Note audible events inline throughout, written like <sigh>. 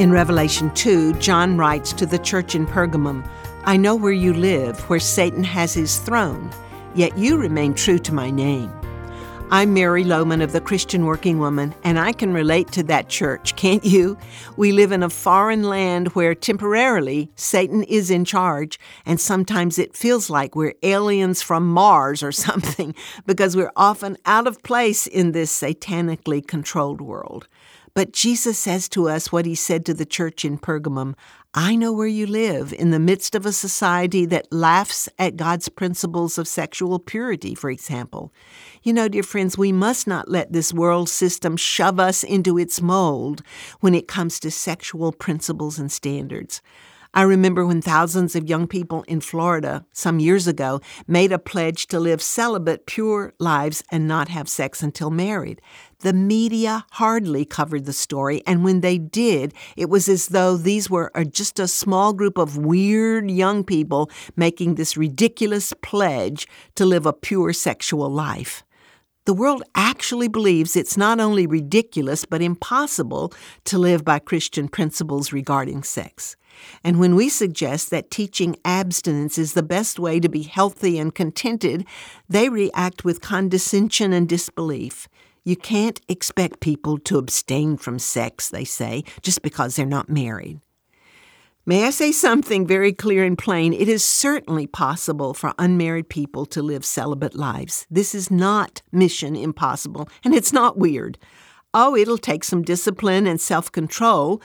In Revelation 2, John writes to the church in Pergamum I know where you live, where Satan has his throne, yet you remain true to my name. I'm Mary Lowman of the Christian Working Woman, and I can relate to that church, <laughs> can't you? We live in a foreign land where temporarily Satan is in charge, and sometimes it feels like we're aliens from Mars or <laughs> something because we're often out of place in this satanically controlled world. But Jesus says to us what he said to the church in Pergamum I know where you live in the midst of a society that laughs at God's principles of sexual purity, for example. You know, dear friends, we must not let this world system shove us into its mold when it comes to sexual principles and standards. I remember when thousands of young people in Florida some years ago made a pledge to live celibate, pure lives and not have sex until married. The media hardly covered the story, and when they did, it was as though these were just a small group of weird young people making this ridiculous pledge to live a pure sexual life. The world actually believes it's not only ridiculous but impossible to live by Christian principles regarding sex. And when we suggest that teaching abstinence is the best way to be healthy and contented, they react with condescension and disbelief. You can't expect people to abstain from sex, they say, just because they're not married. May I say something very clear and plain? It is certainly possible for unmarried people to live celibate lives. This is not mission impossible, and it's not weird. Oh, it'll take some discipline and self control,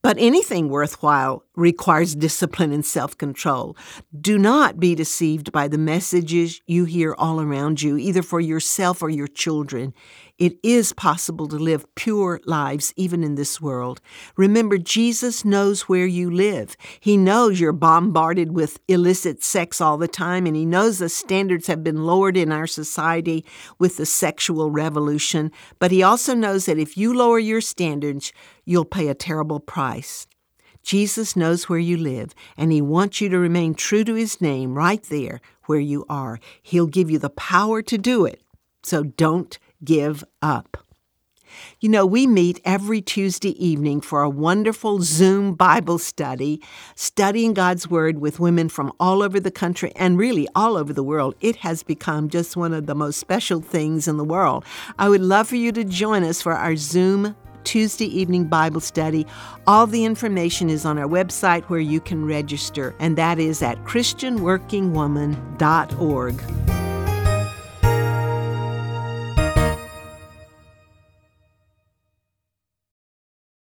but anything worthwhile requires discipline and self control. Do not be deceived by the messages you hear all around you, either for yourself or your children. It is possible to live pure lives even in this world. Remember, Jesus knows where you live. He knows you're bombarded with illicit sex all the time, and He knows the standards have been lowered in our society with the sexual revolution. But He also knows that if you lower your standards, you'll pay a terrible price. Jesus knows where you live, and He wants you to remain true to His name right there where you are. He'll give you the power to do it. So don't give up. You know, we meet every Tuesday evening for a wonderful Zoom Bible study, studying God's Word with women from all over the country and really all over the world. It has become just one of the most special things in the world. I would love for you to join us for our Zoom Tuesday evening Bible study. All the information is on our website where you can register, and that is at ChristianWorkingWoman.org.